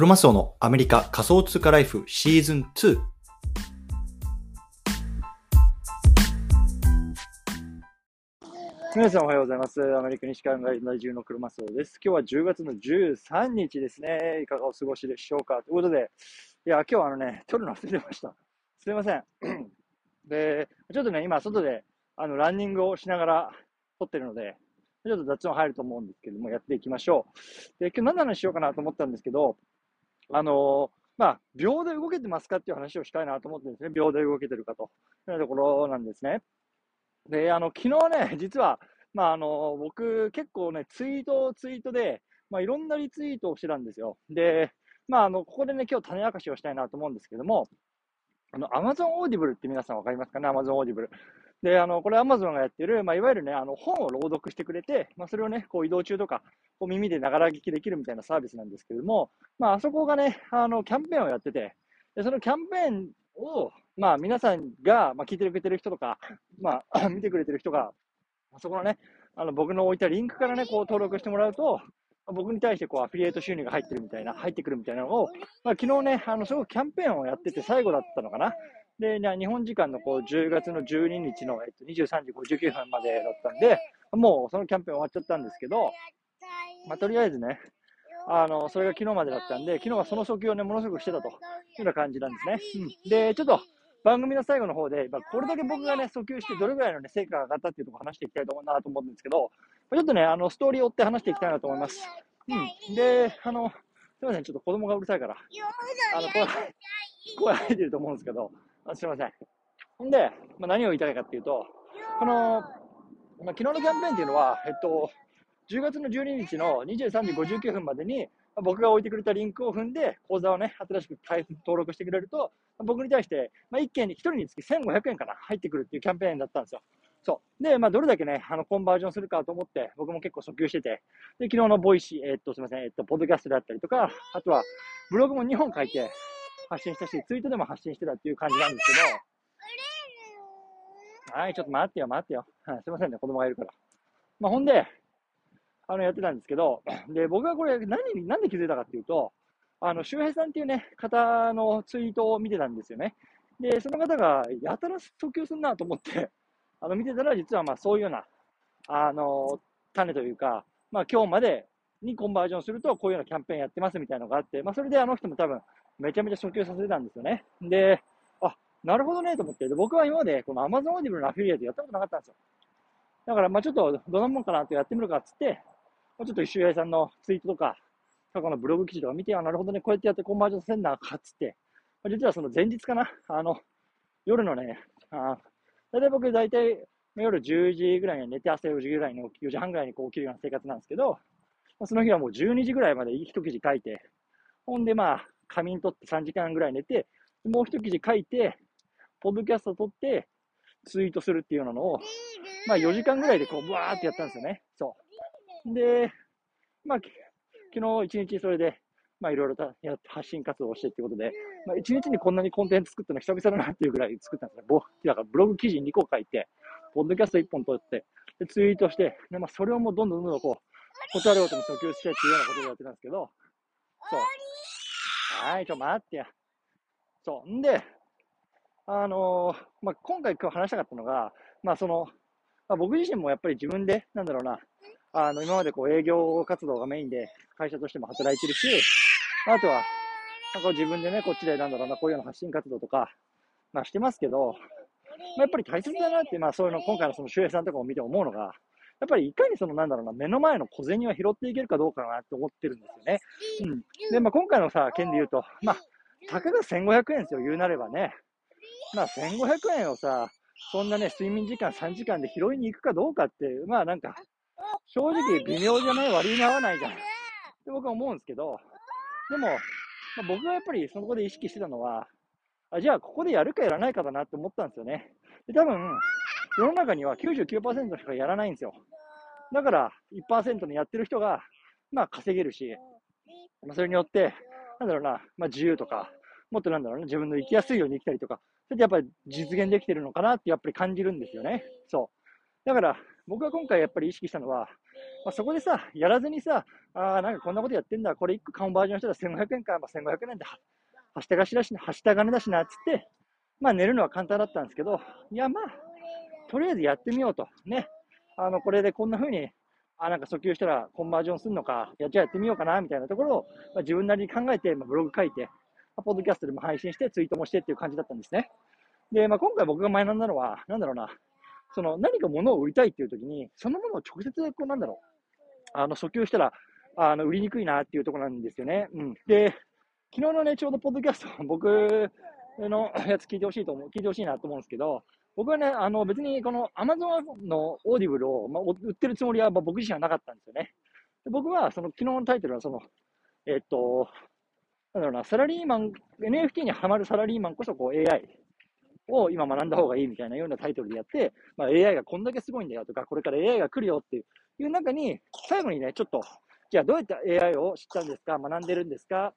クロマスオのアメリカ仮想通貨ライフシーズン2。皆さんおはようございます。アメリカ西海岸在住のクロマスオです。今日は10月の13日ですね。いかがお過ごしでしょうかということで、いや、今日はあのね、撮るの忘れてました。すいません。で、ちょっとね、今、外であのランニングをしながら撮ってるので、ちょっと雑音入ると思うんですけども、やっていきましょう。で、今日何の話しようかなと思ったんですけど、あのまあ、秒で動けてますかっていう話をしたいなと思ってですね。秒で動けてるかというところなんですね。で、あの、昨日ね、実は、まあ、あの、僕、結構ね、ツイート、ツイートで、まあ、いろんなリツイートをしてたんですよ。で、まあ、あの、ここでね、今日種明かしをしたいなと思うんですけども、あの、Amazon Audible って皆さんわかりますかね ?Amazon Audible。で、あの、これ Amazon がやってる、まあ、いわゆるね、あの、本を朗読してくれて、まあ、それをね、こう移動中とか、こう耳でながら聞きできるみたいなサービスなんですけれども、まあ、あそこがね、あの、キャンペーンをやってて、で、そのキャンペーンを、まあ、皆さんが、まあ、聞いてくれてる人とか、まあ、見てくれてる人が、そこのね、あの、僕の置いたリンクからね、こう登録してもらうと、僕に対してこうアフィリエイト収入が入ってるみたいな、入ってくるみたいなのを、まあ、昨日ね、あの、すごくキャンペーンをやってて最後だったのかな。で、日本時間のこう10月の12日の、えっと、23時59分までだったんで、もうそのキャンペーン終わっちゃったんですけど、まあ、とりあえずね、あの、それが昨日までだったんで、昨日はその訴求をね、ものすごくしてたというような感じなんですね。うん。で、ちょっと、番組の最後の方で、まあ、これだけ僕がね、訴求してどれぐらいのね、成果が上がったっていうところを話していきたいと思うなと思うんですけど、ちょっとね、あの、ストーリーを追って話していきたいなと思います。うん。で、あの、すいません、ちょっと子供がうるさいから、あの、声、声入ってると思うんですけど、あすいません。ほんで、まあ、何を言いたいかっていうと、この、まあ、昨日のキャンペーンっていうのは、えっと、10月の12日の23時59分までに、僕が置いてくれたリンクを踏んで、口座をね、新しく登録してくれると、僕に対して、まあ、1件に、1人につき1500円かな、入ってくるっていうキャンペーンだったんですよ。そう。で、まあ、どれだけね、あの、コンバージョンするかと思って、僕も結構訴求してて、で、昨日の Voicy、えーっと、すみません、えっと、ポッドキャストであったりとか、あとは、ブログも2本書いて発信したし、ツイートでも発信してたっていう感じなんですけど、はい、ちょっと待ってよ、待ってよ。すいませんね、子供がいるから。まあ、ほんで、あの、やってたんですけど、で、僕がこれ、何、なんで気づいたかっていうと、あの、周平さんっていうね、方のツイートを見てたんですよね。で、その方が、やたら訴求すんなと思って、あの、見てたら、実はまあ、そういうような、あの、種というか、まあ、今日までにコンバージョンすると、こういうようなキャンペーンやってますみたいなのがあって、まあ、それであの人も多分、めちゃめちゃ訴求させてたんですよね。で、あ、なるほどね、と思って。僕は今まで、この Amazon Audible のアフィリエイトやったことなかったんですよ。だから、まあちょっと、どんなもんかなってやってみるかっつって、まちょっと周平さんのツイートとか、過去のブログ記事とか見て、あ、なるほどね、こうやってやってコンバージョンさせんな、かっつって、ま実はその前日かな、あの、夜のね、あ大体僕、大体、夜10時ぐらいに寝て、朝4時ぐらいの、4時半ぐらいにこう起きるような生活なんですけど、その日はもう12時ぐらいまで一記事書いて、ほんでまあ、仮眠取って3時間ぐらい寝て、もう一記事書いて、ポッドキャスト撮って、ツイートするっていうのを、まあ4時間ぐらいでこう、ブワーってやったんですよね。そう。で、まあ、昨日一日それで、まあいろいろとやって発信活動をしてっていうことで、まあ一日にこんなにコンテンツ作ったの久々だなっていうぐらい作ったんですね。ボだからブログ記事2個書いて、ポッドキャスト1本撮って、でツイートして、でまあそれをもうどんどんどんどんこう、断るごとに訴求してっていうようなことをやってたんですけど、そう。はい、ちょ、待ってや。そう。んで、あのーまあ、今回今日話したかったのが、まあ、その、まあ、僕自身もやっぱり自分で、なんだろうな、あの、今までこう営業活動がメインで会社としても働いてるし、あとは、なんか自分でね、こっちでなんだろうな、こういうような発信活動とか、まあしてますけど、まあ、やっぱり大切だなって、まあそういうの、今回のその周平さんとかを見て思うのが、やっぱりいかにそのなんだろうな、目の前の小銭は拾っていけるかどうかなって思ってるんですよね。うん。で、まあ今回のさ、件で言うと、まあ、たかが1500円ですよ、言うなればね。まあ1500円をさ、そんなね、睡眠時間3時間で拾いに行くかどうかって、まあなんか、正直微妙じゃない割に合わないじゃん。って僕は思うんですけど、でも、まあ、僕がやっぱりそこで意識してたのは、あじゃあここでやるかやらないかだなって思ったんですよね。で、多分、世の中には99%の人がやらないんですよ。だから、1%にやってる人が、まあ稼げるし、まあ、それによって、なんだろうな、まあ自由とか、もっとなんだろうな、自分の生きやすいように生きたりとか、それでやっぱり実現できてるのかなってやっぱり感じるんですよね。そう。だから、僕が今回やっぱり意識したのは、まあ、そこでさ、やらずにさ、ああ、なんかこんなことやってんだ、これ1個カンバージョンしたら1500円か、まあ、1500円で、はしたがしだしな、はした金だしな、つって、まあ寝るのは簡単だったんですけど、いやまあ、とりあえずやってみようと。ね。あの、これでこんな風に、あ、なんか訴求したらコンバージョンするのか、やっちゃやってみようかな、みたいなところを、まあ、自分なりに考えて、まあ、ブログ書いて、ポッドキャストでも配信して、ツイートもしてっていう感じだったんですね。で、まあ、今回僕が学んだのは、なんだろうな、その何か物を売りたいっていう時に、そのものを直接、こう、なんだろう、あの、訴求したら、あの、売りにくいなっていうところなんですよね。うん。で、昨日のね、ちょうどポッドキャスト、僕のやつ聞いてほしいと思う、聞いてほしいなと思うんですけど、僕はね、あの、別にこの Amazon のオーディブルを、まあ、売ってるつもりは僕自身はなかったんですよね。で僕は、その昨日のタイトルは、その、えっと、なんだろうな、サラリーマン、NFT にハマるサラリーマンこそこう AI を今学んだ方がいいみたいなようなタイトルでやって、まあ、AI がこんだけすごいんだよとか、これから AI が来るよっていう中に、最後にね、ちょっと、じゃあどうやって AI を知ったんですか学んでるんですか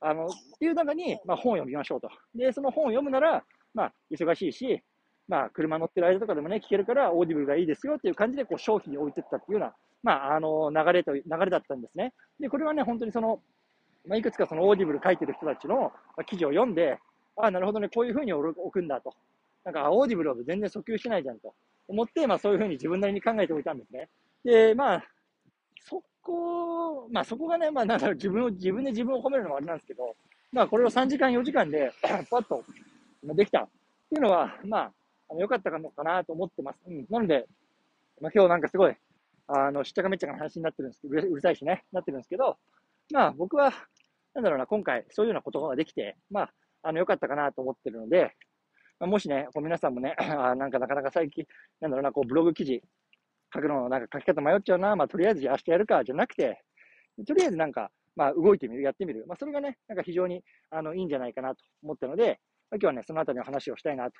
あの、っていう中に、まあ、本を読みましょうと。で、その本を読むなら、まあ、忙しいし、まあ、車乗ってる間とかでもね、聞けるから、オーディブルがいいですよっていう感じで、こう、商品に置いてったっていうような、まあ、あの、流れと、流れだったんですね。で、これはね、本当にその、まあ、いくつかそのオーディブル書いてる人たちの記事を読んで、ああ、なるほどね、こういうふうに置くんだと。なんか、オーディブルを全然訴求してないじゃんと思って、まあ、そういうふうに自分なりに考えておいたんですね。で、まあ、そこ、まあ、そこがね、まあ、なんだろう、自分を、自分で自分を褒めるのはあれなんですけど、まあ、これを3時間、4時間でパッとできたっていうのは、まあ、あの良かったのかなと思ってます。うん。なので、まあ、今日なんかすごい、あの、しっちゃかめっちゃかな話になってるんですけど、うるさいしね、なってるんですけど、まあ、僕は、なんだろうな、今回、そういうようなことができて、まあ、あの、良かったかなと思ってるので、まあ、もしね、こう皆さんもね、あなんかなかなか最近、なんだろうな、こう、ブログ記事書くの、なんか書き方迷っちゃうな、まあ、とりあえず明日やるか、じゃなくて、とりあえずなんか、まあ、動いてみる、やってみる。まあ、それがね、なんか非常に、あの、いいんじゃないかなと思ったので、まあ、今日はね、そのあたりの話をしたいなと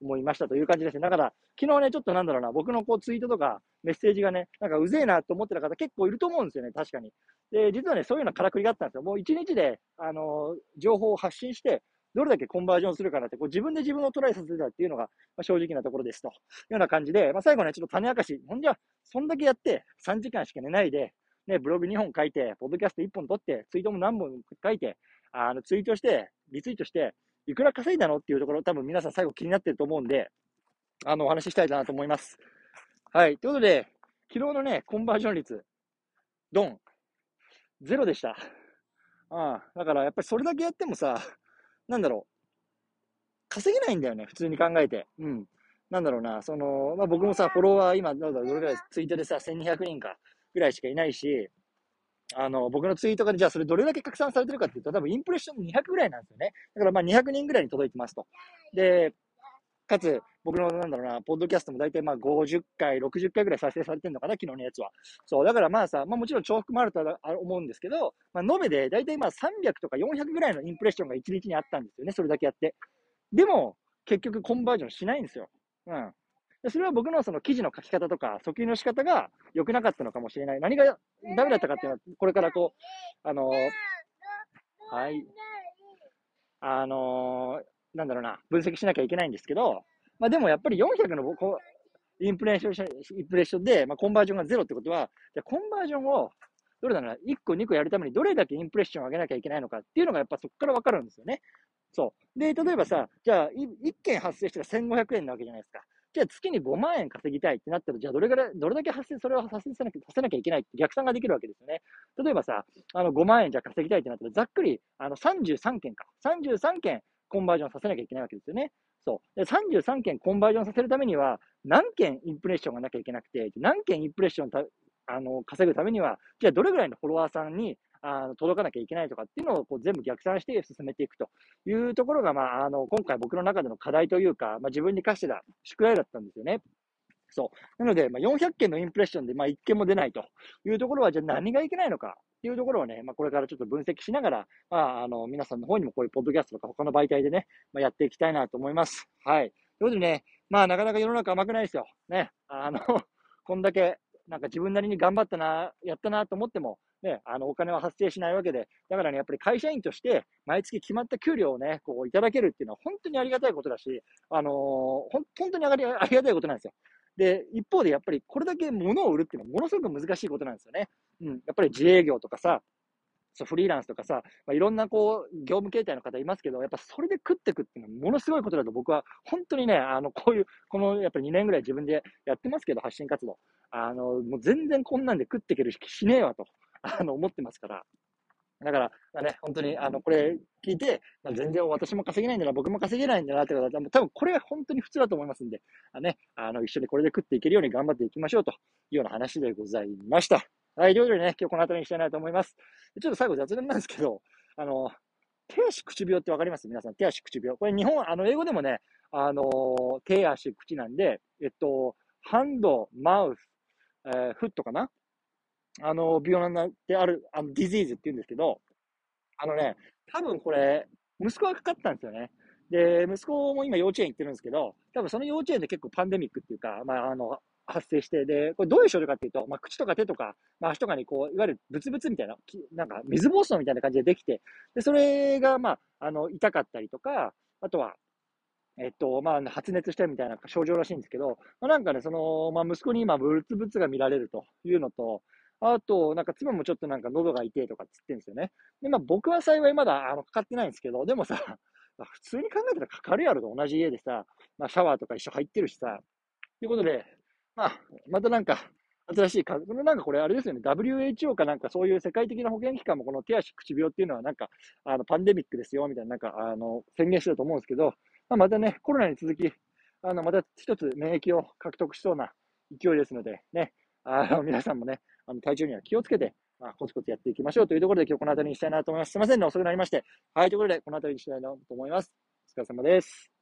思いましたという感じですね。だから、昨日ね、ちょっとなんだろうな、僕のこうツイートとかメッセージがね、なんかうぜえなと思ってた方結構いると思うんですよね、確かに。で、実はね、そういうようなからくりがあったんですよ。もう一日で、あの、情報を発信して、どれだけコンバージョンするかなって、こう自分で自分をトライさせたっていうのが、まあ、正直なところですと。いうような感じで、まあ、最後ね、ちょっと種明かし。ほんじゃ、そんだけやって、3時間しか寝ないで、ね、ブログ2本書いて、ポッドキャスト1本撮って、ツイートも何本書いて、あの、ツイートして、リツイートして、いくら稼いだのっていうところ、多分皆さん最後気になってると思うんで、あの、お話ししたいなと思います。はい。ということで、昨日のね、コンバージョン率、ドン、ゼロでした。ああ、だからやっぱりそれだけやってもさ、なんだろう、稼げないんだよね、普通に考えて。うん。なんだろうな、その、まあ、僕もさ、フォロワー今、どれぐらい、ツイートでさ、1200人か、ぐらいしかいないし、あの、僕のツイートがじゃあそれどれだけ拡散されてるかっていうと、多分インプレッション200ぐらいなんですよね。だからまあ200人ぐらいに届いてますと。で、かつ、僕のなんだろうな、ポッドキャストも大体まあ50回、60回ぐらい再生されてるのかな、昨日のやつは。そう、だからまあさ、まあもちろん重複もあるとは思うんですけど、まあ延べで大体まあ300とか400ぐらいのインプレッションが1日にあったんですよね、それだけやって。でも、結局コンバージョンしないんですよ。うん。でそれは僕のその記事の書き方とか、訴求の仕方が良くなかったのかもしれない。何がダメだったかっていうのは、これからこう、あの、はい。あの、なんだろうな、分析しなきゃいけないんですけど、まあでもやっぱり400のこインプレッション、インプレッションで、まあ、コンバージョンがゼロってことは、じゃコンバージョンを、どれだろうな、1個、2個やるためにどれだけインプレッションを上げなきゃいけないのかっていうのがやっぱそこからわかるんですよね。そう。で、例えばさ、じゃあ、1件発生したら1500円なわけじゃないですか。じゃあ月に5万円稼ぎたいってなったら、じゃあどれぐらい、どれだけ発生、それを発生させなきゃさせなきゃいけないって逆算ができるわけですよね。例えばさ、あの5万円じゃ稼ぎたいってなったら、ざっくりあの33件か。33件コンバージョンさせなきゃいけないわけですよね。そう。で、33件コンバージョンさせるためには、何件インプレッションがなきゃいけなくて、何件インプレッションあの稼ぐためには、じゃあどれぐらいのフォロワーさんにあの届かなきゃいけないとかっていうのをこう全部逆算して進めていくというところが、まあ、あの今回僕の中での課題というか、まあ、自分に課してた宿題だったんですよね。そう。なので、まあ、400件のインプレッションで、まあ、1件も出ないというところは、じゃあ何がいけないのかっていうところをね、まあ、これからちょっと分析しながら、まあ、あの、皆さんの方にもこういうポッドキャストとか他の媒体でね、まあ、やっていきたいなと思います。はい。ということでね、まあ、なかなか世の中甘くないですよ。ね。あのこんだけ、なんか自分なりに頑張ったな、やったなと思っても、ね、あの、お金は発生しないわけで、だからね、やっぱり会社員として、毎月決まった給料をね、こう、いただけるっていうのは本当にありがたいことだし、あのー、本当にありありがたいことなんですよ。で、一方でやっぱりこれだけ物を売るっていうのはものすごく難しいことなんですよね。うん。やっぱり自営業とかさ、そうフリーランスとかさ、まあ、いろんなこう、業務形態の方いますけど、やっぱそれで食ってくっていうのはものすごいことだと僕は、本当にね、あの、こういう、このやっぱり2年ぐらい自分でやってますけど、発信活動。あの、もう全然こんなんで食っていけるししねえわと、あの、思ってますから。だから、まあ、ね、本当に、あの、これ聞いて、まあ、全然私も稼げないんだな、僕も稼げないんだなって方は、多分これは本当に普通だと思いますんで、あね、あの、一緒にこれで食っていけるように頑張っていきましょうというような話でございました。はい、ということでね、今日この辺りにしたいなと思います。ちょっと最後雑談なんですけど、あの、手足口病ってわかります？皆さん、手足口病。これ日本、あの、英語でもね、あの手足口なんで、えっと、ハンド、マウス、えー、フットかな？あの、病なんである、あの、ディジーズって言うんですけど、あのね、多分これ、息子がかかったんですよね。で、息子も今幼稚園行ってるんですけど、多分その幼稚園で結構パンデミックっていうか、まあ、あの、発生して、で、これどういう症状かっていうと、まあ、口とか手とか、まあ、足とかにこう、いわゆるブツブツみたいな、なんか水疱瘡みたいな感じでできて、で、それが、まあ、あの、痛かったりとか、あとは、えっと、まあ、発熱したみたいな症状らしいんですけど、まあ、なんかね、その、まあ、息子に今、ブツブツが見られるというのと、あと、なんか妻もちょっとなんか喉が痛いとかつってんですよね。で、まあ僕は幸いまだあのかかってないんですけど、でもさ、普通に考えたらかかるやろと同じ家でさ、まあシャワーとか一緒入ってるしさ、ということで、まあ、またなんか、新しいこのなんかこれあれですよね、WHO かなんかそういう世界的な保健機関もこの手足口病っていうのはなんか、あの、パンデミックですよ、みたいななんか、あの、宣言してると思うんですけど、ま、またね、コロナに続き、あの、また一つ免疫を獲得しそうな勢いですので、ね、あの、皆さんもね、あの、体調には気をつけて、まあ、コツコツやっていきましょうというところで今日この辺りにしたいなと思います。すいませんね、遅くなりまして。はい、ということで、この辺りにしたいなと思います。お疲れ様です。